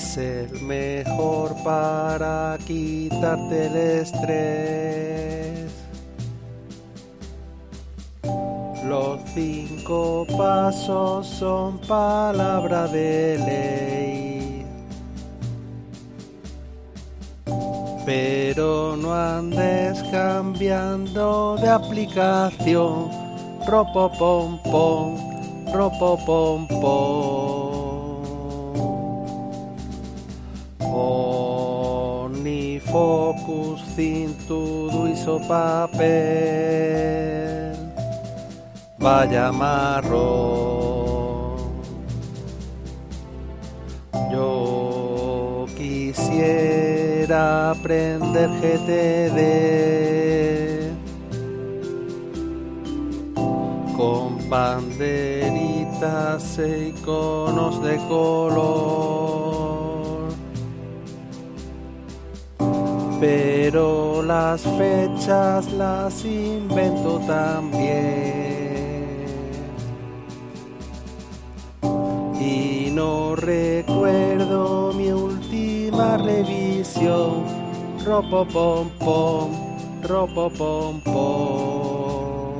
Es el mejor para quitarte el estrés. Los cinco pasos son palabra de ley. pero no andes cambiando de aplicación. Ropo pom pom, ropo pom pom. Focus, cintudo hizo papel. Vaya marrón. Yo quisiera aprender GTD con banderitas e iconos de color. Pero las fechas las invento también. Y no recuerdo mi última revista ropo pom pom, ropo pom pom.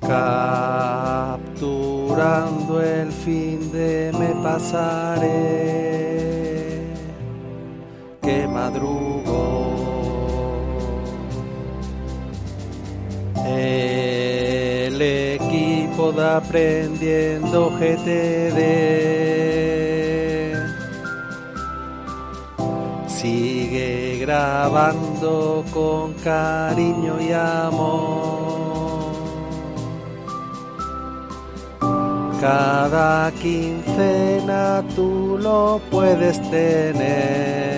Capturando el fin de me pasaré, que madrugo. El equipo de aprendiendo GTD sigue grabando con cariño y amor. Cada quincena tú lo puedes tener.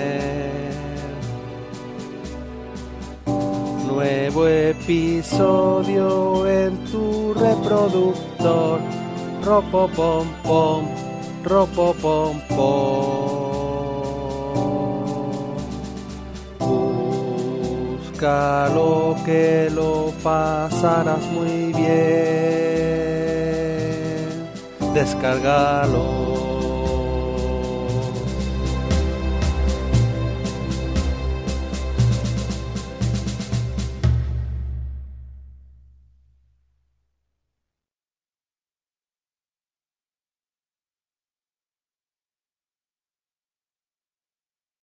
Nuevo episodio en tu reproductor. Ropo pom pom, ropo pom pom. lo que lo pasarás muy bien. Descárgalo.